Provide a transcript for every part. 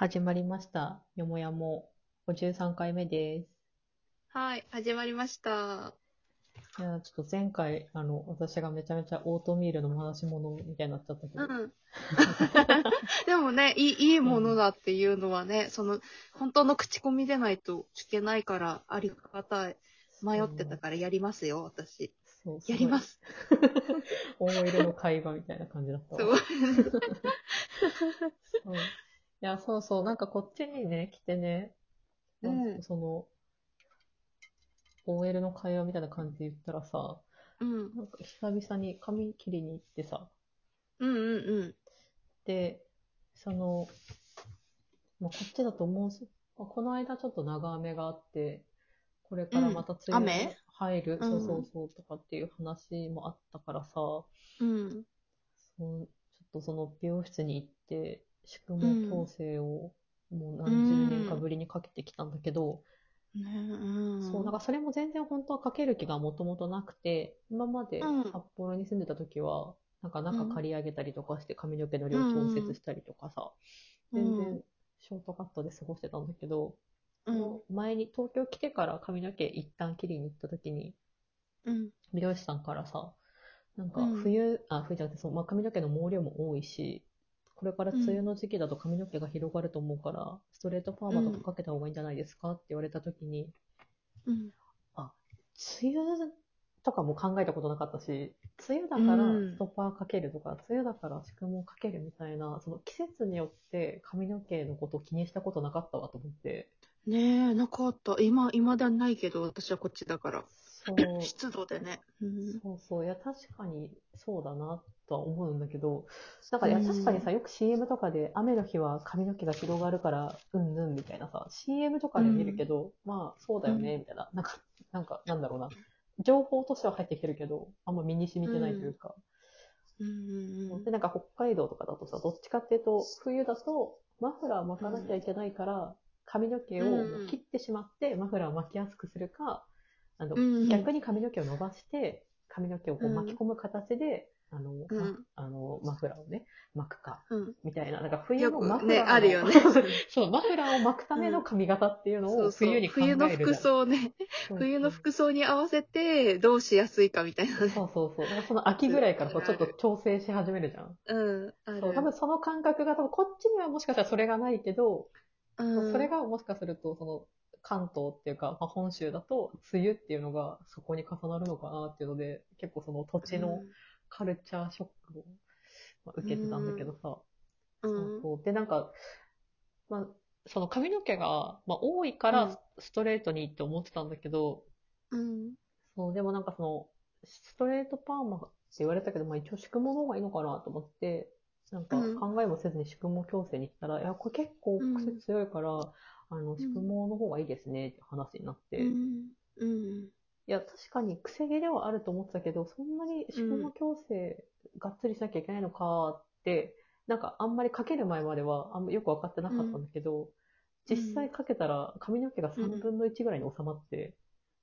始まりました。よもやも53回目です。はい、始まりました。いや、ちょっと前回、あの、私がめちゃめちゃオートミールの回し物みたいになっちゃったけど。うん。でもね、いい、いいものだっていうのはね、その、本当の口コミでないと聞けないから、ありがたい。迷ってたからやりますよ、私。そうやりま。す。すごい OL の会話みたいな感じだったわ。すごい。そういや、そうそう、なんかこっちにね、来てね、うん。その、OL の会話みたいな感じで言ったらさ、うん。なんか久々に髪切りに行ってさ、うんうんうん。で、その、まあ、こっちだともうす、まあこの間ちょっと長雨があって、これからまた梅雨入る、うん。そうそうそうとかっていう話もあったからさ、うん。そのちょっとその美容室に行って、宿毛矯正をもう何十年かぶりにかけてきたんだけど、ねうん。そう、なんかそれも全然本当はかける気がもともとなくて、今までうん札幌に住んでた時は、なんか中刈り上げたりとかして髪の毛の量調節したりとかさ、全然ショートカットで過ごしてたんだけど、うん。前に東京来てから髪の毛一旦切りに行った時に、うん。美容師さんからさ、なんかうん冬、あ、冬じゃなくてそう、まあ、髪の毛の毛量も多いし、これから梅雨の時期だと髪の毛が広がると思うから、ストレートパーマとかかけた方がいいんじゃないですかって言われた時に、うん。梅雨とかも考えたことなかったし、梅雨だからうんストッパーかけるとか、梅雨だから宿毛かけるみたいな、その季節によって髪の毛のことを気にしたことなかったわと思って、ねえ、なかった。今、今ではないけど、私はこっちだから。そう、湿度でね。うん。そうそう、いや、確かにそうだなとは思うんだけど、なんか、いや、うん確かにさ、よく CM とかで、雨の日は髪の毛が広がるから、うんぬんみたいなさ、CM とかで見るけど、まあ、そうだよね、みたいな、なんか、なんか、なんだろうな、情報としては入ってきてるけど、あんま身に染みてないというか、うん。うんうんで、なんか北海道とかだとさ、どっちかっていうと、冬だと、マフラー巻かなきゃいけないから、髪の毛を切ってしまって、マフラーを巻きやすくするか、あの、うん逆に髪の毛を伸ばして、髪の毛をこううん巻き込む形で、あの、まうんあの、マフラーをね、巻くか、うん。みたいな、なんか冬よのマフラーの、あるよね。そう、マフラーを巻くための髪型っていうのをそうそう冬に考えるじゃん。冬の服装ね、そう冬の服装に合わせてどうしやすいかみたいなね。そうそうそう。その秋ぐらいからこうちょっと調整し始めるじゃん。うん。そう、多分その感覚が多分こっちにはもしかしたらそれがないけど、うん、それがもしかすると、その、関東っていうか、まあ、本州だと、梅雨っていうのがそこに重なるのかなっていうので、結構その土地のカルチャーショックを、まあ受けてたんだけどさ、うん、そうで、なんか、まあ、その髪の毛が、まあ、多いかうん。らストレートにって思ってたんだけど、うん。そう、でもなんかその、ストレートパーマって言われたけど、まあ一応宿毛の方がいいのかなと思って、なんかうん。考えもせずに宿毛矯正に行ったら、いや、これ結構癖強いから、あの、宿毛の方がいいですねって話になって、いうん。うん。や、確かに癖毛ではあると思ってたけど、そんなに宿毛矯正がっつりしなきゃいけないのかって、なんかあんまりかける前まではあんまよくわかってなかったんだけど、うん実際かけたら髪の毛が3分の1ぐらいに収まって、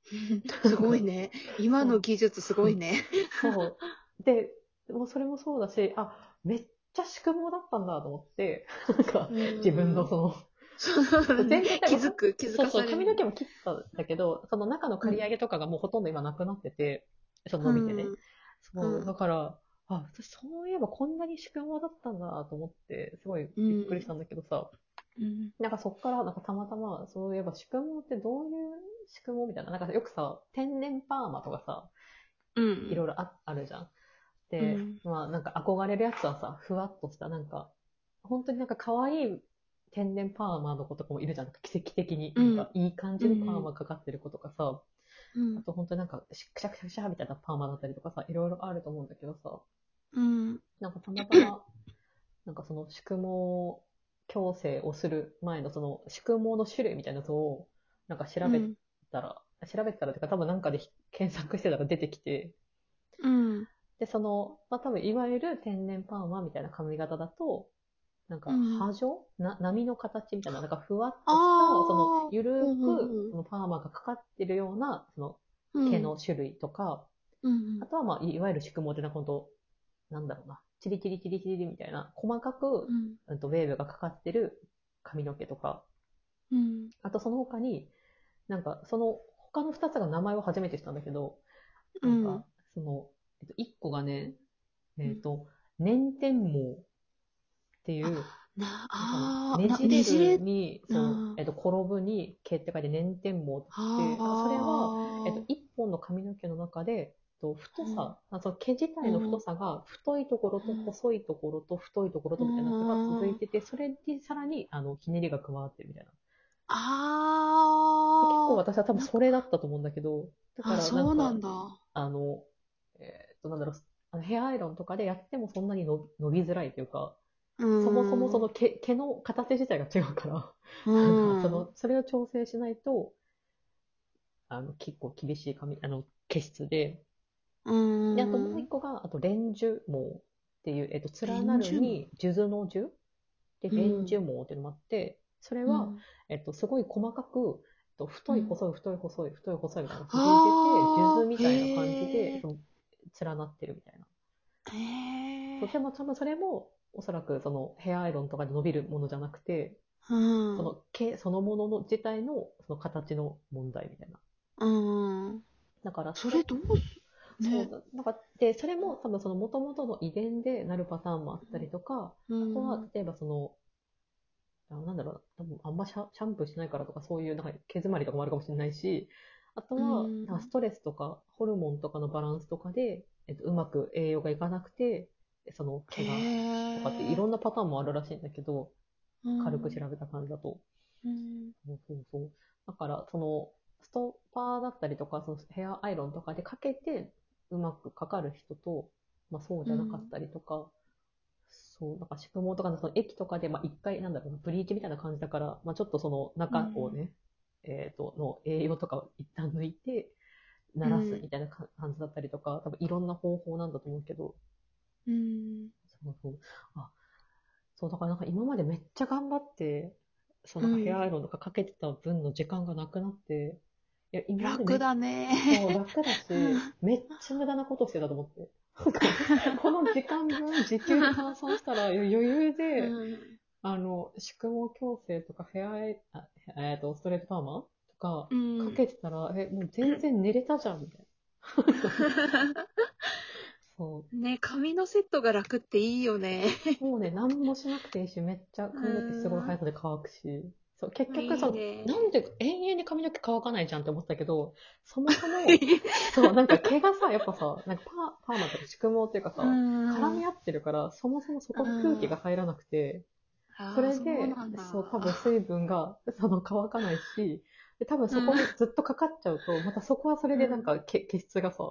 すごいね。今の技術すごいね。そう。で、もうそれもそうだし、あ、めっちゃ宿毛だったんだと思って、なんか、自分のその、気づく、気づそうそう、かされる。髪の毛も切ったんだけど、その中の刈り上げとかがもうほとんど今なくなってて、その伸びてね。うんそうう、んだから、あ、私そういえばこんなに宿毛だったんだと思って、すごいびっくりしたんだけどさ、うん。なんかそっから、なんかたまたま、そういえば宿毛ってどういう宿毛みたいな、なんかよくさ、天然パーマとかさ、うん。いろいろああるじゃん。で、うんまあなんか憧れるやつはさ、ふわっとした、なんか、本当になんか可愛い天然パーマの子とかもいるじゃん。奇跡的に。うんなんかいい感じのパーマかかってる子とかさ、うんあと本当になんか、シャクシャクシャクシャみたいなパーマだったりとかさ、いろいろあると思うんだけどさ、うん。なんかたまたま、なんかその宿毛矯正をする前のその宿毛の種類みたいなやつを、なんか調べたら、調べたらっていうか多分なんかで検索してたら出てきて、うん。で、その、まあ、多分、いわゆる天然パーマみたいな髪型だと、なんか、うん。波状、な波の形みたいな、なんかふわっとした、その、ゆるーうんうんうん。く、そのパーマがかかってるような、その、うん。毛の種類とか、うんあとは、まあ、いいわゆる宿毛でな、ほんと、なんだろうな、チリチリチリチリみたいな、細かく、うん。うんと、ウェーブがかかってる髪の毛とか、うん。あとその他に、なんかその他の2つが名前を初めて知ったんだけど、うなんかん。その、えっと、1個がね、えっと、粘天毛っていう、ねじれれるに、そううんえっと、転ぶに毛って書いて粘天毛ってそれは、ーえっと、一本の髪の毛の中で、と、太さ、あその毛自体の太さが、太いところと細いところと太いところとみたいなのが続いてて、それにさらに、あの、ひねりが加わってるみたいな。であー。結構私は多分それだったと思うんだけど、だからあ、なんか、そうなんだ。あの、えーっと、なんだろう、あのヘアアイロンとかでやってもそんなに伸伸びづらいというか、そそもそもその毛毛の形自体が違うから、うん、なんかその、それを調整しないと、あの、結構厳しい髪、あの、毛質で、うん。で、あともう一個が、あと、連樹毛っていう、えっと、連なるに、数珠の樹で、うん。連樹毛っていうのもあって、それは、うん。えっと、すごい細かく、えっと、太い、うん。細い、太い、細い、太い、細いみたいなのがあー。続いてて、数珠みたいな感じへでー、その連なってるみたいな。へー。そうでも多分それも、おそらくそのヘアアイロンとかで伸びるものじゃなくて、うん。その毛そのものの自体のその形の問題みたいな。うん。だからそれどうす、ね。そうだなんかで、それも多分その元々の遺伝でなるパターンもあったりとか、うんあとは例えばその、あなんだろう、多分あんまシャシャンプーしないからとかそういうなんか毛詰まりとかもあるかもしれないし、あとはうんなんかストレスとかホルモンとかのバランスとかで、えっと、うまく栄養がいかなくて、その毛が、へとかっていろんなパターンもあるらしいんだけど、ー軽く調べた感じだと。うん。そうそうそう。だから、その、ストッパーだったりとか、そのヘアアイロンとかでかけてうまくかかる人と、まあそうじゃなかったりとか、そう、なんか宿毛とかのその液とかで、まあ一回、なんだろうな、ブリーチみたいな感じだから、まあちょっとその中をね、えっ、と、の栄養とかを一旦抜いて、鳴らすみたいなか感じだったりとか、多分いろんな方法なんだと思うけど、うん。そうそう。あ、そう、だからなんか今までめっちゃ頑張って、そうんのヘアアイロンとかかけてた分の時間がなくなって、いや、今までめ楽だね。そう、楽だし、めっちゃ無駄なことしてたと思って。この時間分、時給で換算したら余裕で、うんあの、宿毛矯正とかヘアアイ、あえっ、と、ストレートパーマとか、うんかけてたら、え、もう全然寝れたじゃん、みたいな。そう。ね、髪のセットが楽っていいよね。もうね、何もしなくていいし、めっちゃ髪の毛すごい速さで乾くし。そう、結局さ、いいねなんで永遠に髪の毛乾かないじゃんって思ってたけど、そもそも、そう、なんか毛がさ、やっぱさ、なんかパーパーマとか宿毛っていうかさ、絡み合ってるから、そもそもそこに空気が入らなくて、それで、そう、多分水分が、その乾かないし、で、多分そこにずっとかかっちゃうと、またそこはそれでなんか毛毛質がさ、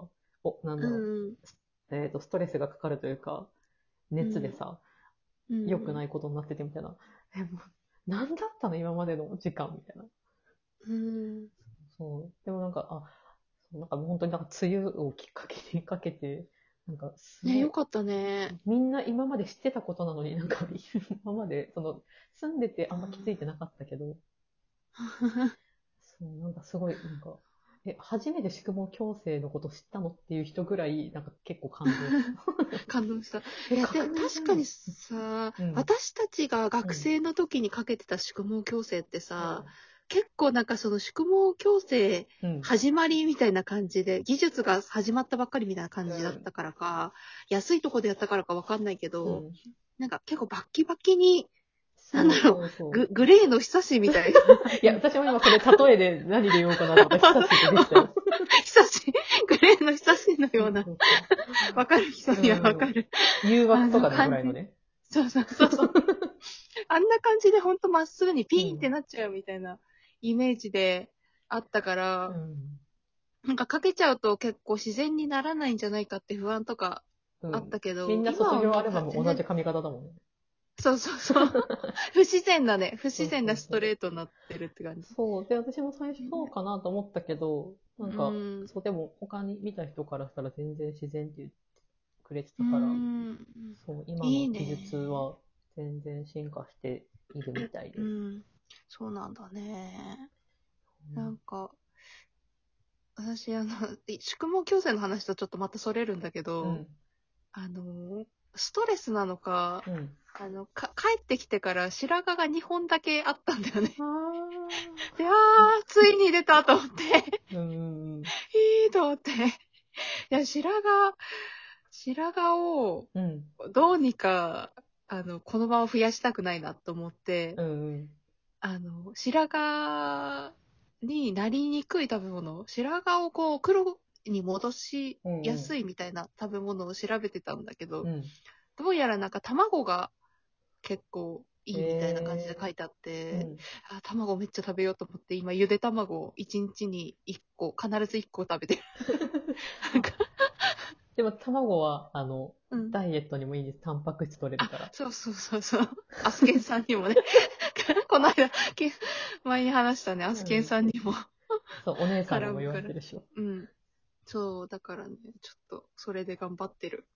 お、なんだろう、えっ、と、ストレスがかかるというか、熱でさ、良くないいことになっててみたいな。え、もう、何だったの？今までの時間みたいな。うん。そう。でもなんか、あ、そうなんか本当になんか梅雨をきっかけにかけて、なんかすごいね、よかったね。みんな今まで知ってたことなのになんか今までその住んでてあんま気づいてなかったけど、そう、なんかすごい、なんか、え、初めて宿毛矯正のこと知ったのっていう人ぐらい、なんか結構感動。した。感動した。えいや、でも確かにさ、うん。私たちが学生の時にかけてた宿毛矯正ってさ、結構なんかその宿毛矯正うん、始まりみたいな感じで、技術が始まったばっかりみたいな感じだったからか、安いとこでやったからかわかんないけど、うん。なんか結構バッキバキになんだろそうそうググレーの久しみたいな。いや、私も今それ例えで何で言おうかなと思って、久しくできたよ。久し、グレーの久しのようなわかる人にはわかる。誘惑とかのぐらいのね。そうそうそうそう。あんな感じでほんとまっすぐにピーンってなっちゃうみたいなイメージであったから、うんなんかかけちゃうと結構自然にならないんじゃないかって不安とかうんあったけど、みんな卒業アルバム今は同じ髪型だもんね。そうそうそう。不自然なね、不自然なストレートになってるって感じ。そう。で、私も最初そうかなと思ったけど、なんか、うんそう、でも他に見た人からしたら全然自然って言ってくれてたうから、ん。そう、今いいねの技術は全然進化しているみたいです。うん。そうなんだね。うんなんか、私、あの、宿毛矯正の話とちょっとまたそれるんだけど、うん。あの、ストレスなのか、うん。あの、か、帰ってきてから白髪が2本だけあったんだよね。あで、あー、ついに出たと思って、ーうんうんいいと思って。いや、白髪、白髪をうん。どうにか、あの、このまま増やしたくないなと思って、うんうん。あの、白髪になりにくい食べ物、白髪をこう黒に戻しやすいみたいな食べ物を調べてたんだけど、うん。どうやらなんか卵が結構いいみたいな感じで書いてあって、うんあ卵めっちゃ食べようと思って、今ゆで卵を1日に1個、必ず1個食べてる。でも卵は、あの、うんダイエットにもいいです。タンパク質取れるから。そうそうそうそう。アスケンさんにもね、この間、け前に話したね、アスケンさんにも。そう、お姉さんにも言われてるし。うん。そう、だからね、ちょっと、それで頑張ってる。